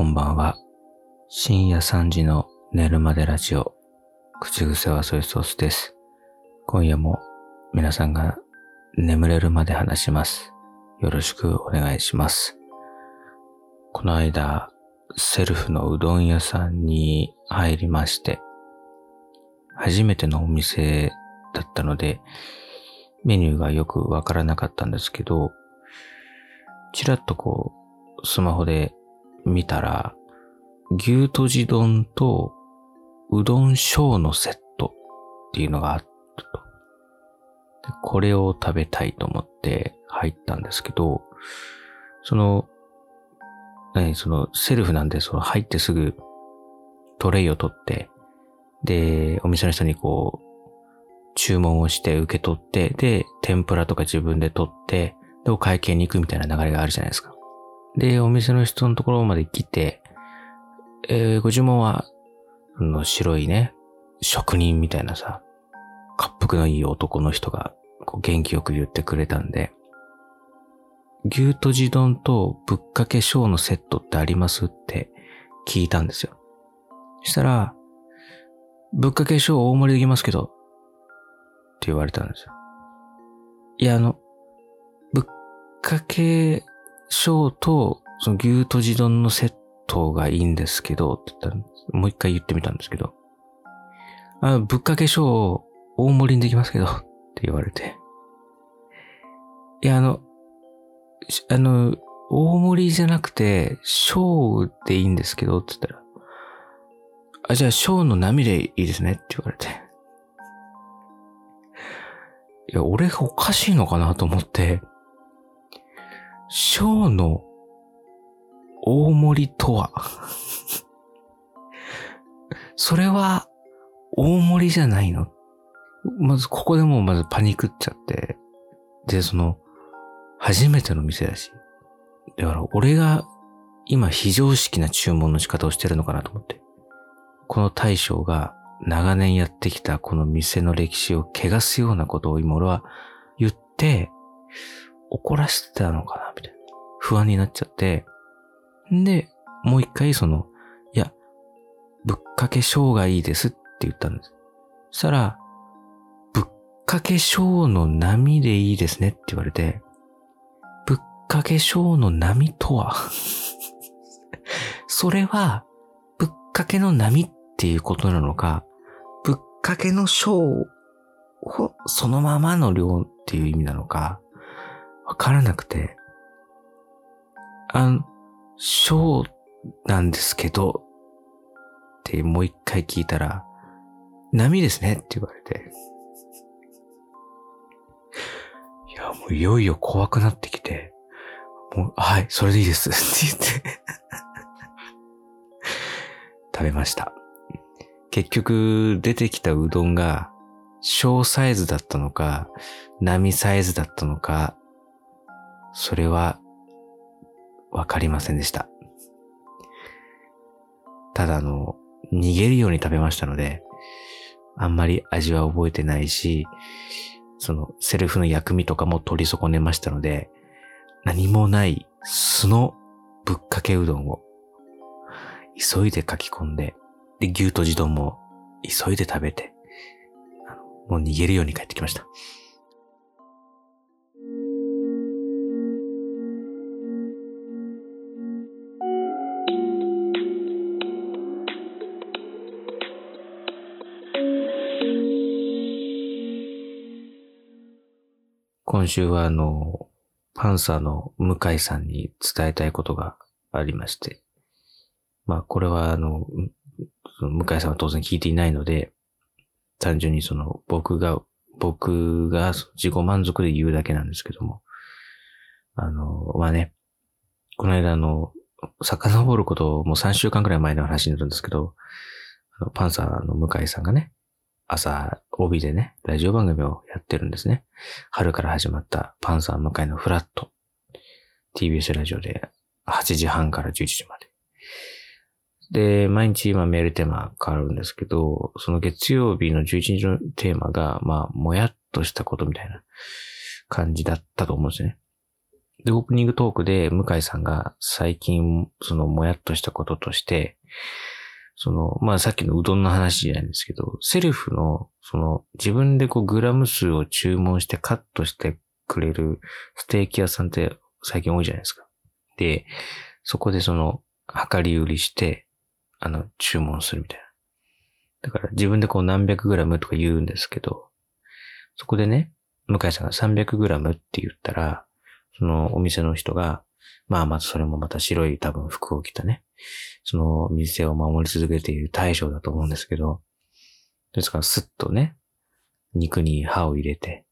こんばんは。深夜3時の寝るまでラジオ。口癖はソイソースです。今夜も皆さんが眠れるまで話します。よろしくお願いします。この間、セルフのうどん屋さんに入りまして、初めてのお店だったので、メニューがよくわからなかったんですけど、ちらっとこう、スマホで見たら、牛とじ丼とうどん小のセットっていうのがあったと。これを食べたいと思って入ったんですけど、その、何、そのセルフなんで、その入ってすぐトレイを取って、で、お店の人にこう、注文をして受け取って、で、天ぷらとか自分で取って、で、お会計に行くみたいな流れがあるじゃないですか。で、お店の人のところまで来て、えーご注文は、あの、白いね、職人みたいなさ、滑腹のいい男の人が、こう元気よく言ってくれたんで、牛とじ丼とぶっかけ小のセットってありますって聞いたんですよ。そしたら、ぶっかけ小大盛りできますけど、って言われたんですよ。いや、あの、ぶっかけ小と、その牛とじ丼のセットがいいんですけど、って言ったら、もう一回言ってみたんですけど、あ、ぶっかけ小大盛りにできますけど、って言われて。いや、あの、あの、大盛りじゃなくて、小でいいんですけど、って言ったら、あ、じゃあ小の波でいいですね、って言われて。いや、俺がおかしいのかなと思って、小の大盛りとは、それは大盛りじゃないの？まずここでもまずパニクっちゃって、で、その、初めての店だし、だから俺が今非常識な注文の仕方をしてるのかなと思って、この大将が長年やってきたこの店の歴史を汚すようなことを今俺は言って、怒らせてたのかなみたいな。不安になっちゃって。んで、もう一回その、いや、ぶっかけ小がいいですって言ったんです。そしたら、ぶっかけ小の波でいいですねって言われて、ぶっかけ小の波とは？それは、ぶっかけの波っていうことなのか、ぶっかけの小をそのままの量っていう意味なのか、わからなくて、あの、小なんですけど、ってもう一回聞いたら、波ですね。って言われて。いや、もういよいよ怖くなってきて、もう、はい、それでいいです。って言って、食べました。結局、出てきたうどんが、小サイズだったのか、波サイズだったのか、それは、わかりませんでした。ただ、あの、逃げるように食べましたので、あんまり味は覚えてないし、その、セルフの薬味とかも取り損ねましたので、何もない素のぶっかけうどんを、急いで書き込んで、で、牛とじ丼も急いで食べて、もう逃げるように帰ってきました。今週はあの、パンサーの向井さんに伝えたいことがありまして。まあこれはあの、向井さんは当然聞いていないので、単純にその僕が、僕が自己満足で言うだけなんですけども。あの、まあね、この間あの、遡ることをもう3週間くらい前の話になるんですけど、パンサーの向井さんがね、朝、帯でね、ラジオ番組をやってるんですね。春から始まったパンサー向井のフラット。TBS ラジオで8時半から11時まで。で、毎日今メールテーマ変わるんですけど、その月曜日の11日のテーマが、まあ、もやっとしたことみたいな感じだったと思うんですね。で、オープニングトークで向井さんが最近、そのもやっとしたこととして、その、まあさっきのうどんの話じゃないんですけど、セルフの、その、自分でこうグラム数を注文してカットしてくれるステーキ屋さんって最近多いじゃないですか。で、そこでその、量り売りして、あの、注文するみたいな。だから自分でこう何百グラムとか言うんですけど、そこでね、向井さんが300グラムって言ったら、そのお店の人が、まあまずそれもまた白い多分服を着たね、その店を守り続けている大将だと思うんですけど、ですからスッとね、肉に歯を入れて、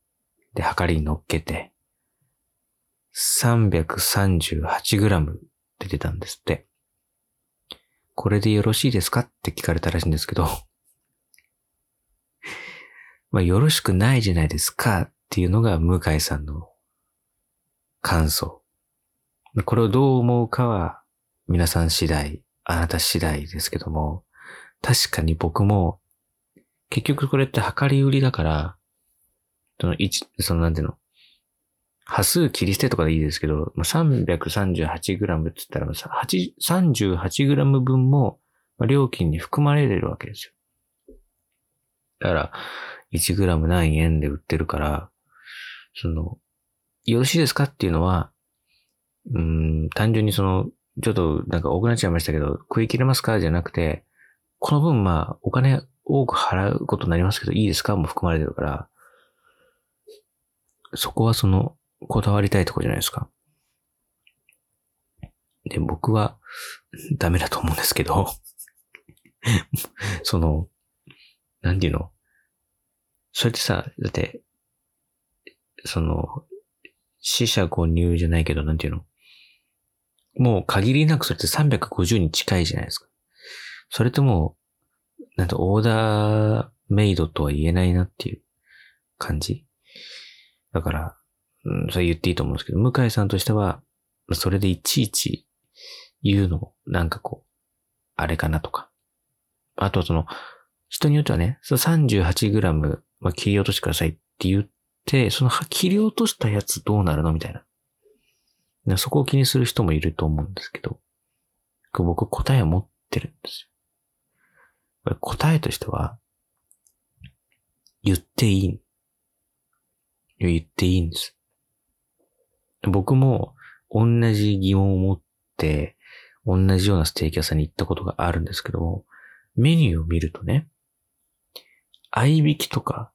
で、測りに乗っけて、338グラムって出たんですって。これでよろしいですかって聞かれたらしいんですけど、まあ、よろしくないじゃないですかっていうのが向井さんの感想。これをどう思うかは皆さん次第、あなた次第ですけども、確かに僕も、結局これって量り売りだから、その一、そのなんていうの、波数切り捨てとかでいいですけど、338g って言ったら、38g 分も料金に含まれるわけですよ。だから、1g 何円で売ってるから、その、よろしいですかっていうのは、うん、単純にその、ちょっとなんか多くなっちゃいましたけど、食い切れますかじゃなくて、この分まあ、お金多く払うことになりますけど、いいですか？も含まれてるから、そこはその、こだわりたいとこじゃないですか。で、僕は、ダメだと思うんですけど。その、なんていうの？それってさ、だって、その、死者誤入じゃないけど、なんていうの？もう限りなくそれって350に近いじゃないですか。それってもう、なんとオーダーメイドとは言えないなっていう感じ？だから、うん、それ言っていいと思うんですけど、向井さんとしては、それでいちいち言うのも、なんかこう、あれかなとか。あとその、人によってはね、その 38g まあ、切り落としてくださいって言って、その切り落としたやつどうなるの？みたいな。そこを気にする人もいると思うんですけど、僕答えを持ってるんですよ。答えとしては、言っていい。言っていいんです。僕も同じ疑問を持って、同じようなステーキ屋さんに行ったことがあるんですけども、メニューを見るとね、合いびきとか、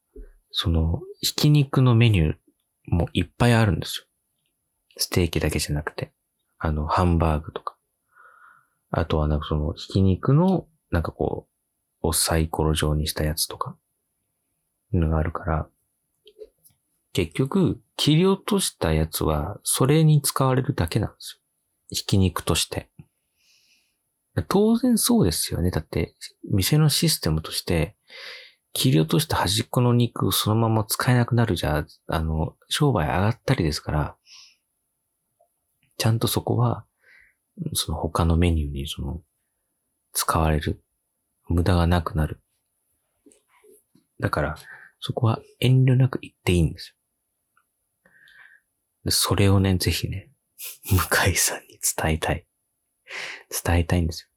その、ひき肉のメニューもいっぱいあるんですよ。ステーキだけじゃなくて。あの、ハンバーグとか。あとはなんかその、ひき肉の、なんかこう、サイコロ状にしたやつとか、のがあるから、結局、切り落としたやつは、それに使われるだけなんですよ。ひき肉として。当然そうですよね。だって、店のシステムとして、切り落とした端っこの肉をそのまま使えなくなるじゃ、あの、商売上がったりですから、ちゃんとそこは、その他のメニューにその、使われる。無駄がなくなる。だから、そこは遠慮なく言っていいんですよ。それをね、ぜひね、向井さんに伝えたい。伝えたいんですよ。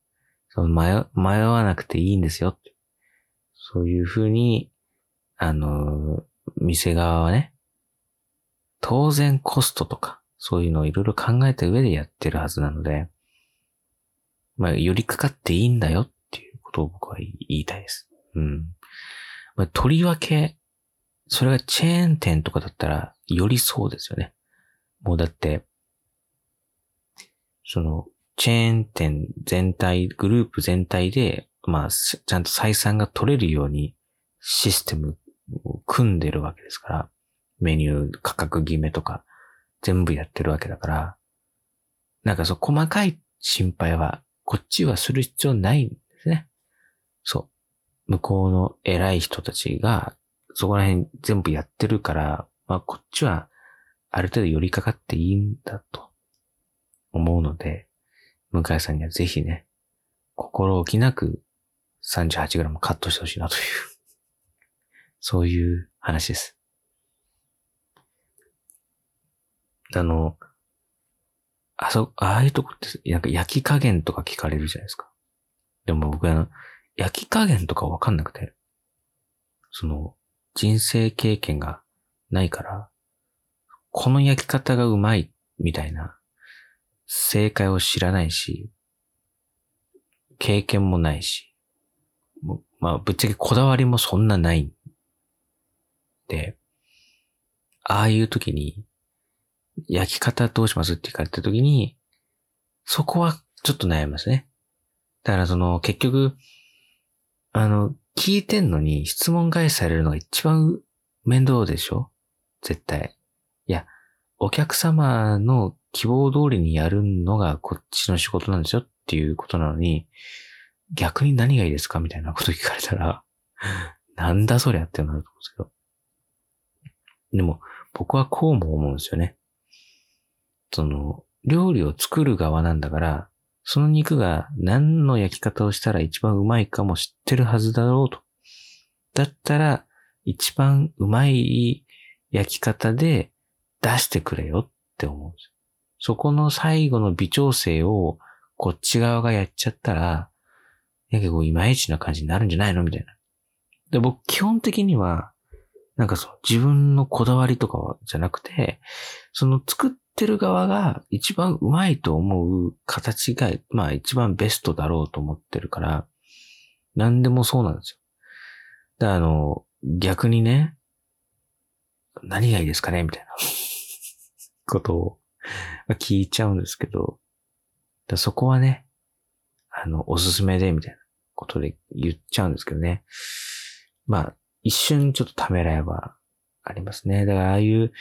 その迷迷わなくていいんですよ。そういうふうに、あの、店側はね、当然コストとか、そういうのをいろいろ考えた上でやってるはずなので、まあ、寄りかかっていいんだよっていうことを僕は言いたいです。うん。まあ、とりわけ、それがチェーン店とかだったら、よりそうですよね。もうだって、その、チェーン店全体、グループ全体でまあ、ちゃんと採算が取れるようにシステムを組んでるわけですから、メニュー価格決めとか全部やってるわけだから、なんかそう細かい心配はこっちはする必要ないんですね。そう。向こうの偉い人たちがそこら辺全部やってるから、まあこっちはある程度寄りかかっていいんだと思うので、向井さんにはぜひね、心置きなく 38g カットしてほしいなというそういう話です。あの、あそ、ああいうとこって、なんか焼き加減とか聞かれるじゃないですか。でも僕は、焼き加減とかわかんなくて、その、人生経験がないから、この焼き方がうまい、みたいな、正解を知らないし、経験もないし、まあ、ぶっちゃけこだわりもそんなない。で、ああいう時に、焼き方どうしますって聞かれた時に、そこはちょっと悩みますね。だからその、結局、あの、聞いてんのに質問返しされるのが一番面倒でしょ？絶対。いや、お客様の希望通りにやるのがこっちの仕事なんですよっていうことなのに、逆に何がいいですかみたいなこと聞かれたら、なんだそりゃってなると思うんですけど。でも、僕はこうも思うんですよね。その、料理を作る側なんだから、その肉が何の焼き方をしたら一番うまいかも知ってるはずだろうと。だったら、一番うまい焼き方で出してくれよって思うんです。そこの最後の微調整をこっち側がやっちゃったら、結構いまいちな感じになるんじゃないのみたいな。で、僕基本的には、なんかそう、自分のこだわりとかじゃなくて、その作っってる側が一番うまいと思う形が、まあ一番ベストだろうと思ってるから、何でもそうなんですよ。だあの、逆にね、何がいいですかね？みたいな ことを聞いちゃうんですけど、そこはね、あの、おすすめで、みたいなことで言っちゃうんですけどね。まあ、一瞬ちょっとためらえばありますね。だからああいう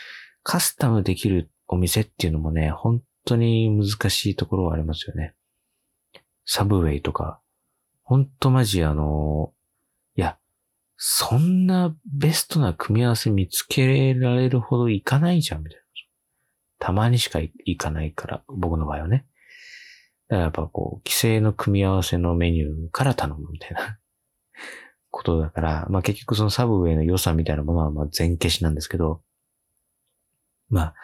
カスタムできるお店っていうのもね、本当に難しいところはありますよね。サブウェイとか、ほんとマジあの、いや、そんなベストな組み合わせ見つけられるほどいかないじゃん、みたいな。たまにしかいかないから、僕の場合はね。だからやっぱこう、規制の組み合わせのメニューから頼むみたいなことだから、まあ結局そのサブウェイの良さみたいなものはまあ全消しなんですけど、まあ、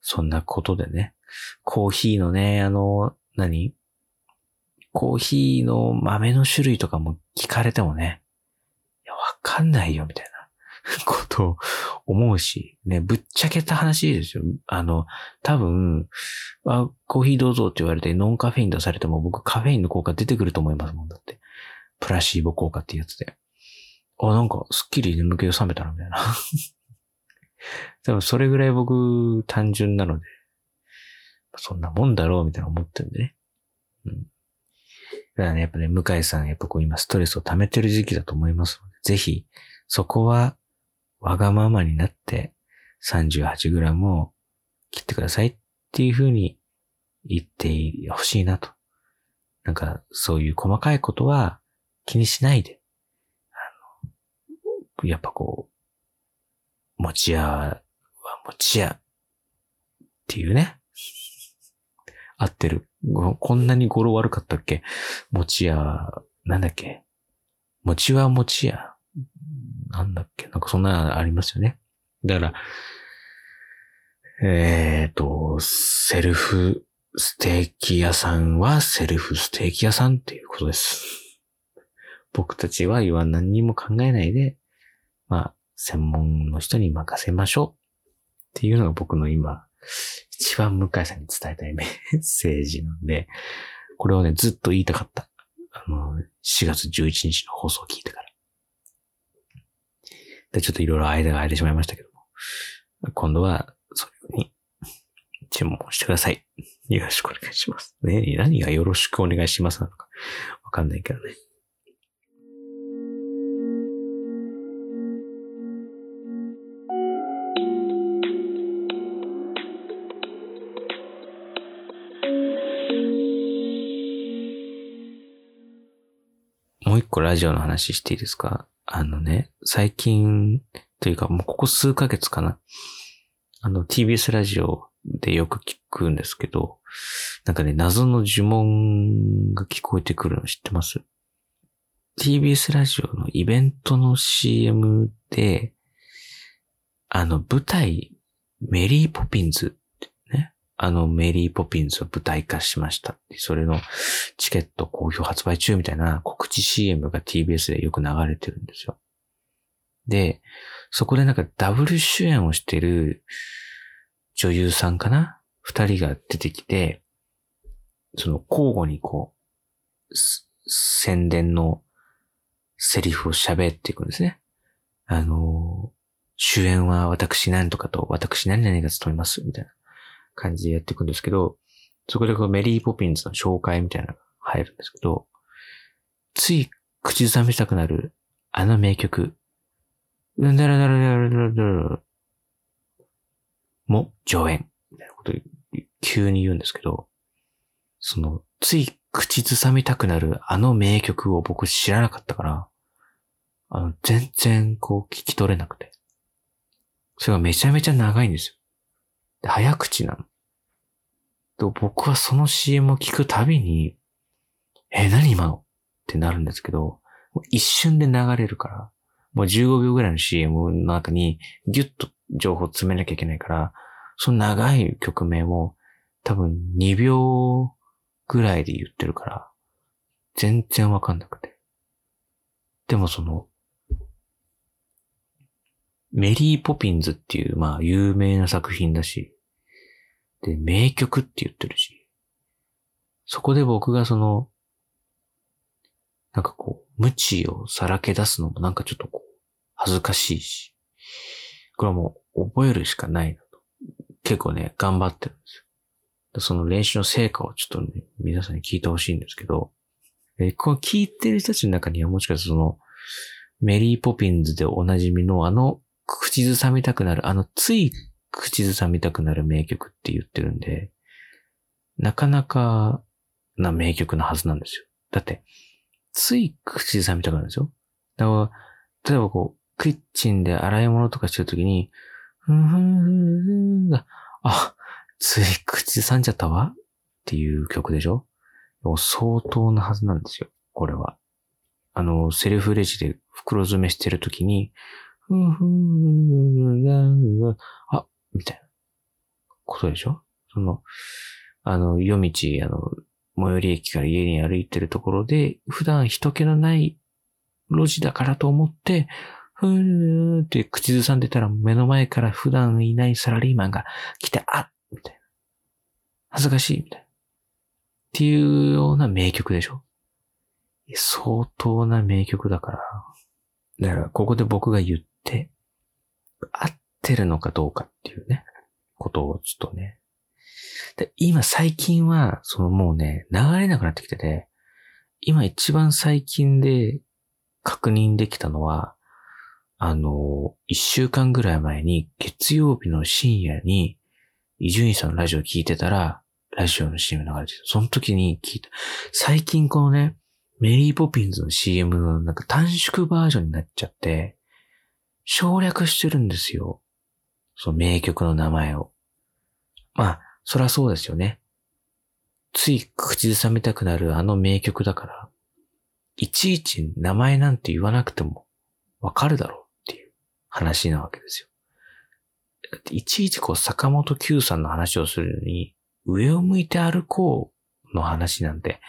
そんなことでね、コーヒーのね、あの、何？コーヒーの豆の種類とかも聞かれてもね、いや、わかんないよ、みたいな ことを思うし、ね、ぶっちゃけた話ですよ。あの、多分、あ、コーヒーどうぞって言われてノンカフェイン出されても僕カフェインの効果出てくると思いますもんだって。プラシーボ効果ってやつで。あ、なんか、すっきり眠気を覚めたな、みたいな。多分それぐらい僕単純なので、そんなもんだろうみたいな思ってるんでね。うん。だからね、やっぱね、向井さん、やっぱこう今ストレスを溜めてる時期だと思いますので、ぜひ、そこは、わがままになって、38g を切ってくださいっていうふうに言ってほしいなと。なんか、そういう細かいことは気にしないで、あの、やっぱこうう、餅屋は餅屋っていうね。合ってる。こんなに語呂悪かったっけ？餅屋、なんだっけ？餅は餅屋？なんだっけ？なんかそんなありますよね。だから、えっ、ー、と、セルフステーキ屋さんはセルフステーキ屋さんっていうことです。僕たちは言わ何にも考えないで、まあ、専門の人に任せましょうっていうのが僕の今、一番向井さんに伝えたいメッセージなんで、これをね、ずっと言いたかった。あの、4月11日の放送を聞いてから。で、ちょっといろいろ間が空いてしまいましたけども、今度は、そういうふうに注文してください。よろしくお願いします。ね、何がよろしくお願いしますなのか、わかんないけどね。個ラジオの話していいですか？あのね、最近というかもうここ数ヶ月かな。あの TBS ラジオでよく聞くんですけど、なんかね、謎の呪文が聞こえてくるの知ってます ?TBS ラジオのイベントの CM で、あの舞台、メリーポピンズ、あのメリーポピンズを舞台化しました、それのチケット好評発売中みたいな告知 CM が TBS でよく流れてるんですよ。で、そこでなんかダブル主演をしてる女優さんかな？二人が出てきて、その交互にこう、宣伝のセリフを喋っていくんですね。あの、主演は私何とかと私何々が務めます、みたいな感じでやっていくんですけど、そこでこうメリーポピンズの紹介みたいなのが入るんですけど、つい口ずさみたくなるあの名曲、うんだらだらだらだらだらも上演、みたいなこと急に言うんですけど、その、つい口ずさみたくなるあの名曲を僕知らなかったから、あの、全然こう聞き取れなくて。それがめちゃめちゃ長いんですよ。で、早口なの。で、僕はその CM を聞くたびに、え、何今の？ってなるんですけど、一瞬で流れるから、もう15秒ぐらいの CM の中にギュッと情報を詰めなきゃいけないから、その長い曲名も多分2秒ぐらいで言ってるから、全然わかんなくて。でもその、メリーポピンズっていう、まあ、有名な作品だし、で、名曲って言ってるし、そこで僕がその、なんかこう、無知をさらけ出すのもなんかちょっとこう、恥ずかしいし、これはもう覚えるしかないなと。結構ね、頑張ってるんですよ。その練習の成果をちょっとね、皆さんに聞いてほしいんですけど、えこの聞いてる人たちの中にはもしかしたらその、メリーポピンズでおなじみのあの口ずさみたくなる、あの、つい口ずさみたくなる名曲って言ってるんで、なかなかな名曲なはずなんですよ。だって、つい口ずさみたくなるんですよ。だから、例えばこう、キッチンで洗い物とかしてるときに、ふんふんふんふあ、つい口ずさんじゃったわっていう曲でしょもう相当なはずなんですよ。これは。あの、セルフレジで袋詰めしてるときに、ふんふん、あ、みたいなことでしょ？その、あの、夜道、あの、最寄り駅から家に歩いてるところで、普段人気のない路地だからと思って、ふーって口ずさんでたら目の前から普段いないサラリーマンが来て、あっみたいな。恥ずかしいみたいな。っていうような名曲でしょ？相当な名曲だから。だから、ここで僕が言っ、合ってるのかどうかっていうね、ことをちょっとね。で今最近は、そのもうね、流れなくなってきてて、今一番最近で確認できたのは、あの、一週間ぐらい前に月曜日の深夜に伊集院さんのラジオ聞いてたら、ラジオの CM 流れてた。その時に聞いた。最近このね、メリーポピンズの CM のなんか短縮バージョンになっちゃって、省略してるんですよ。その名曲の名前を。まあ、そらそうですよね。つい口ずさみたくなるあの名曲だから、いちいち名前なんて言わなくてもわかるだろうっていう話なわけですよ。だっていちいちこう坂本九さんの話をするのに、上を向いて歩こうの話なんて、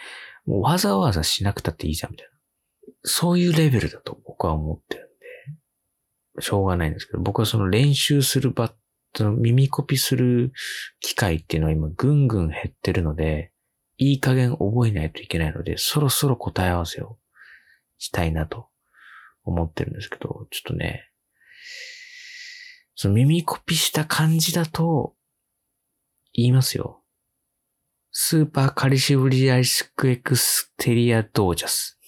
もうわざわざしなくたっていいじゃんみたいな。そういうレベルだと僕は思ってる。しょうがないんですけど、僕はその練習する場、その耳コピする機会っていうのは今ぐんぐん減ってるので、いい加減覚えないといけないので、そろそろ答え合わせをしたいなと思ってるんですけど、ちょっとね、その耳コピした感じだと、言いますよ。スーパーカリシブリアイスクエクステリアドージャス。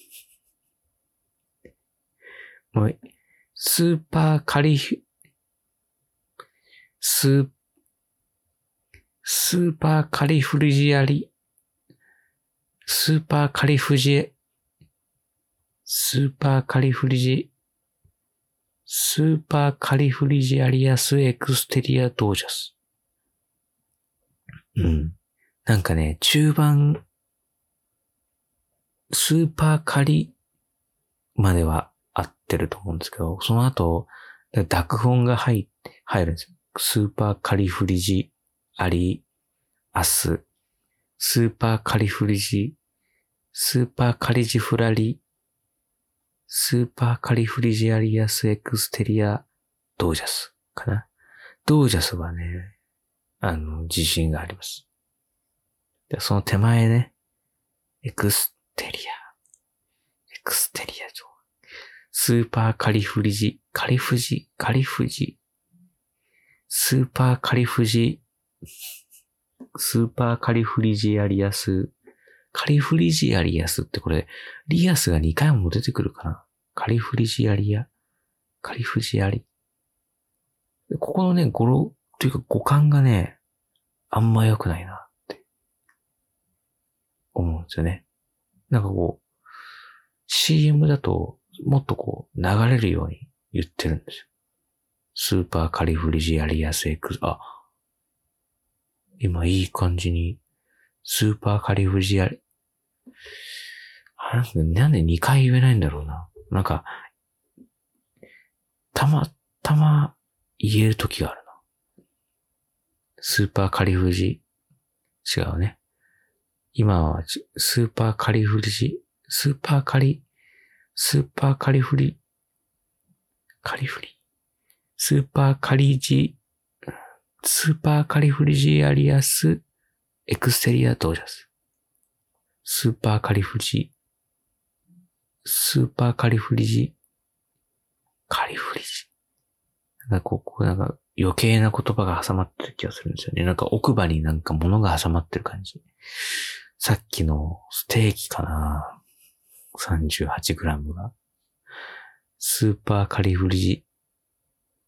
もう、スーパーカリフ、ススーパーカリフルジアリ、スーパーカリフジエ、スーパーカリフリジ、スーパーカリフリジアリアスエクステリアドージャス。うん。なんかね、中盤、スーパーカリまでは合ってると思うんですけど、その後、濁音が入入るんですよ。スーパーカリフリジアリアス、スーパーカリフリジ、スーパーカリジフラリ、スーパーカリフリジアリアスエクステリアドージャスかな。ドージャスはね、あの、自信があります。でその手前ね、エクステリア、エクステリアと、スーパーカリフリジ、カリフジ、カリフジ、スーパーカリフジ、スーパーカリフリジアリアス、カリフリジアリアスってこれ、リアスが2回も出てくるかな。カリフリジアリア、カリフジアリ。ここのね、語呂、というか語感がね、あんま良くないなって。思うんですよね。なんかこう、CM だともっとこう流れるように言ってるんですよ。スーパーカリフリジアリアス X、あ、今いい感じに、スーパーカリフリジアリ、なんで2回言えないんだろうな。なんか、たま、たま言える時があるな。スーパーカリフジ、違うね。今は、スーパーカリフリジ、スーパーカリ、スーパーカリフリ、カリフリ、スーパーカリジ、スーパーカリフリジアリアス、エクステリアドージャス。スーパーカリフジ、スーパーカリフリジ、カリフリジ。なんかここ、なんか余計な言葉が挟まってる気がするんですよね。なんか奥歯になんか物が挟まってる感じ。さっきのステーキかな ?38g が。スーパーカリフリジ。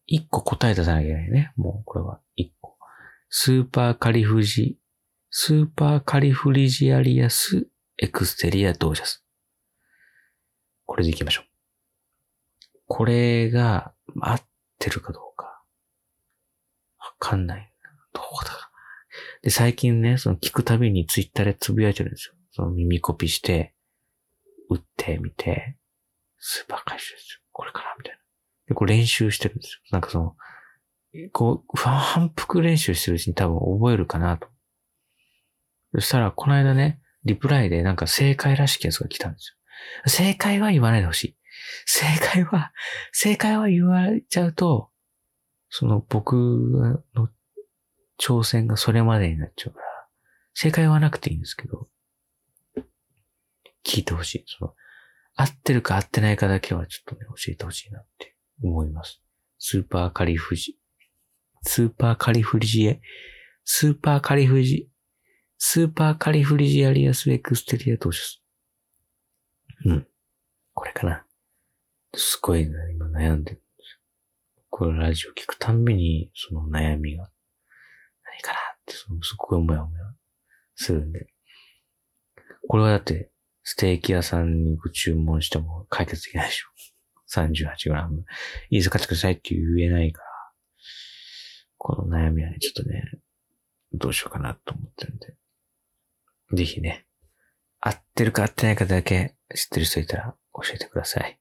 一個答え出さなきゃいけないね。もうこれは一個。スーパーカリフジ、スーパーカリフリジアリアスエクステリアドージャス。これでいきましょう。これが合ってるかどうか。わかんない。どうだで、最近ね、その聞くたびにツイッターでつぶやいてるんですよ。その耳コピして、打ってみて、スーパー回収ですよ。これかなみたいな。で、こう練習してるんですよ。なんかその、こう、反復練習してるうちに多分覚えるかなと。そしたら、この間ね、リプライでなんか正解らしきやつが来たんですよ。正解は言わないでほしい。正解は、正解は言われちゃうと、その僕の挑戦がそれまでになっちゃうから、正解はなくていいんですけど、聞いてほしい。その、合ってるか合ってないかだけはちょっとね、教えてほしいなって思います。スーパーカリフジ、スーパーカリフリジエ、スーパーカリフジ、スーパーカリフリジアリアスエクステリアトーシス。うん。これかな。すごいね、今悩んでるんですよ。これラジオ聞くたんびに、その悩みが、何かなって、そのすっごい思い思いするんで。これはだって、ステーキ屋さんにご注文しても解決できないでしょ。38g。いいぞ買ってくださいって言えないから、この悩みはね、ちょっとね、どうしようかなと思ってるんで。ぜひね、合ってるか合ってないかだけ知ってる人いたら教えてください。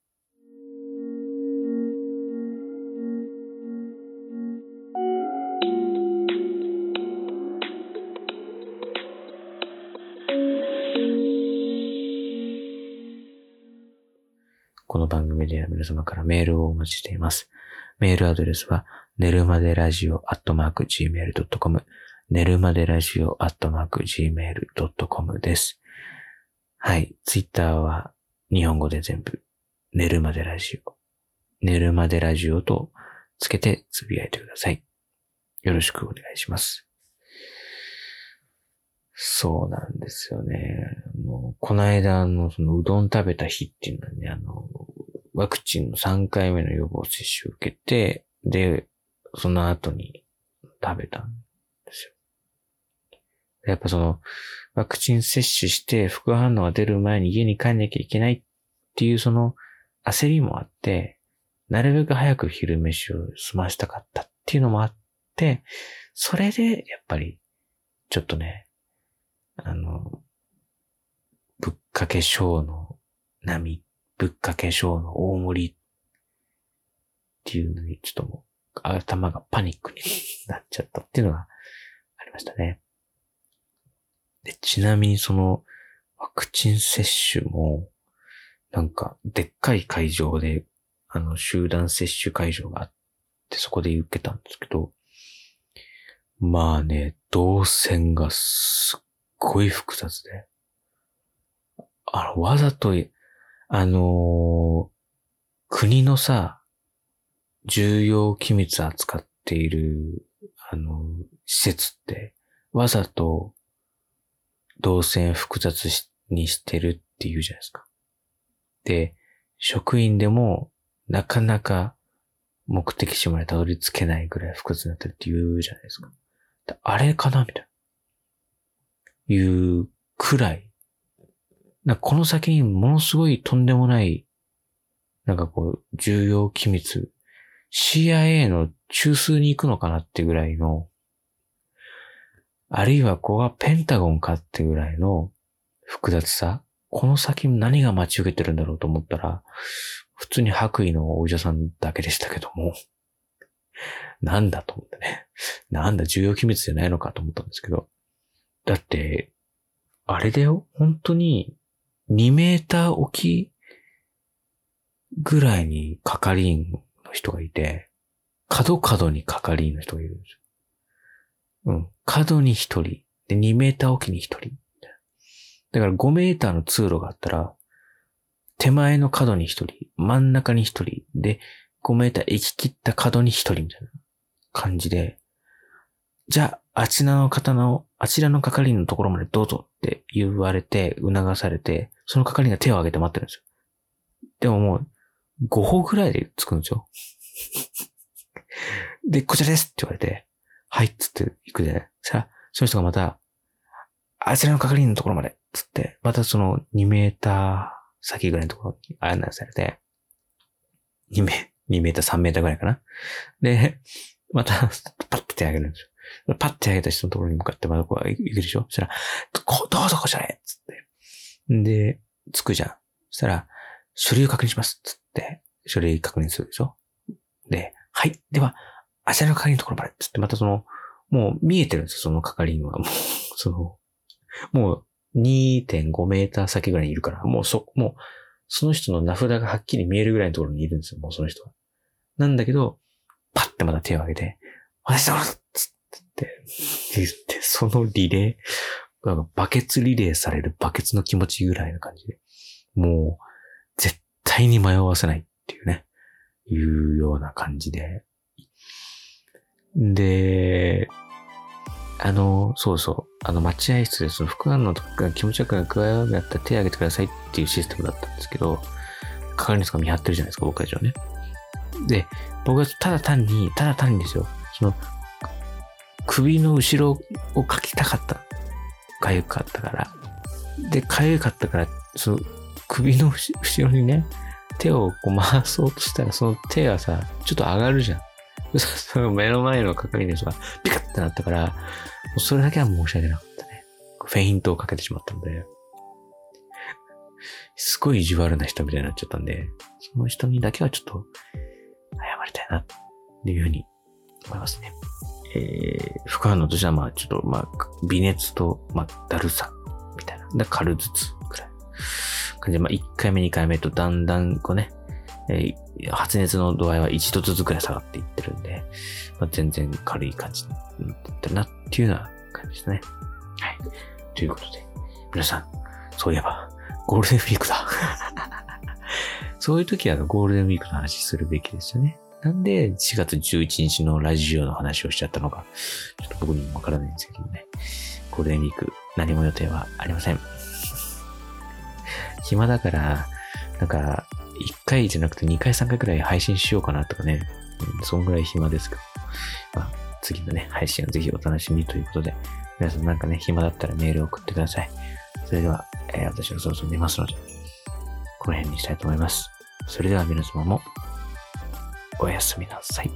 の番組では皆様からメールをお待ちしています。メールアドレスは、寝るまでラジオアットマーク gmail.com、寝るまでラジオアットマーク gmail.com です。はい。ツイッターは日本語で全部、寝るまでラジオ。寝るまでラジオとつけてつぶやいてください。よろしくお願いします。そうなんですよね。あのこの間のそのうどん食べた日っていうのはね、あの、ワクチンの3回目の予防接種を受けて、で、その後に食べたんですよ。やっぱその、ワクチン接種して副反応が出る前に家に帰んなきゃいけないっていうその焦りもあって、なるべく早く昼飯を済ましたかったっていうのもあって、それでやっぱりちょっとね、あの、ぶっかけ小の波、ぶっかけ小の大盛りっていうのに、ちょっともう、頭がパニックになっちゃったっていうのがありましたね。で、ちなみにその、ワクチン接種も、なんか、でっかい会場で、あの、集団接種会場があって、そこで受けたんですけど、まあね、動線がすっごい複雑で、あの、わざと、あのー、国のさ、重要機密扱っている、あの、施設って、わざと動線複雑にしてるって言うじゃないですか。で、職員でもなかなか目的地までたどり着けないぐらい複雑になってるって言うじゃないですか。あれかなみたいな。いうくらい。なこの先にものすごいとんでもない、なんかこう、重要機密、CIA の中枢に行くのかなってぐらいの、あるいはここがペンタゴンかってぐらいの複雑さ。この先何が待ち受けてるんだろうと思ったら、普通に白衣のお医者さんだけでしたけども、なんだと思ってね。なんだ、重要機密じゃないのかと思ったんですけど。だって、あれだよ本当に2メーター置きぐらいに係員の人がいて、角角に係員の人がいるんですよ。うん。角に1人。で、2メーター置きに1人。だから5メーターの通路があったら、手前の角に1人、真ん中に1人、で、5メーター行き切った角に1人みたいな感じで、じゃあ、あちらの方の、あちらの係員のところまでどうぞって言われて、促されて、その係員が手を挙げて待ってるんですよ。でももう、5歩ぐらいで着くんですよ。で、こちらですって言われて、はいっつって行くで、さあ、その人がまた、あちらの係員のところまで、つって、またその2メーター先ぐらいのところに案内されて、2メ、2メーター3メーターぐらいかな。で、また、パッて手挙げるんですよ。パッて挙げた人のところに向かってまたこう行くでしょそしたら、どうぞこちらへつって。で、着くじゃん。そしたら、書類を確認します。つって、書類確認するでしょ？で、はい。では、あちらの係のところまで。つって、またその、もう見えてるんですよ、その係員は。もう、その、もう2.5メーター先ぐらいにいるから、もうそ、もう、その人の名札がはっきり見えるぐらいのところにいるんですよ、もうその人は。なんだけど、パッてまた手を挙げて、私だつって言って、そのリレー、なんかバケツリレーされるバケツの気持ちぐらいな感じで、もう、絶対に迷わせないっていうね、いうような感じで。で、あの、そうそう、あの、待合室でその副反応とか気持ち悪くな加わるやったら手を挙げてくださいっていうシステムだったんですけど、係員さんが見張ってるじゃないですか、僕たちはね。で、僕はただ単に、ただ単にですよ、その、首の後ろをかきたかった。かゆかったから。で、かゆかったから、その、首の後ろにね、手をこう回そうとしたら、その手がさ、ちょっと上がるじゃん。その目の前の係員の人がピカッてなったから、もうそれだけは申し訳なかったね。フェイントをかけてしまったので、すごい意地悪な人みたいになっちゃったんで、その人にだけはちょっと謝りたいな、っていうふうに思いますね。えー、副反応としては、まあ、ちょっと、まあ、微熱と、まあ、だるさ、みたいな。で、軽頭痛くらい。感じで、まあ、1回目、2回目と、だんだん、こうね、えー、発熱の度合いは1度ずつくらい下がっていってるんで、まあ、全然軽い感じになってるなっていうような感じですね。はい。ということで、皆さん、そういえば、ゴールデンウィークだ。そういう時はゴールデンウィークの話するべきですよね。なんで4月11日のラジオの話をしちゃったのか、ちょっと僕にもわからないんですけどね。ゴールデンウィーク何も予定はありません。暇だから、なんか、1回じゃなくて2回3回くらい配信しようかなとかね。うん、そんぐらい暇ですけど。まあ、次のね、配信はぜひお楽しみということで、皆さんなんかね、暇だったらメールを送ってください。それでは、えー、私はそろそろ寝ますので、この辺にしたいと思います。それでは皆様も、おやすみなさい。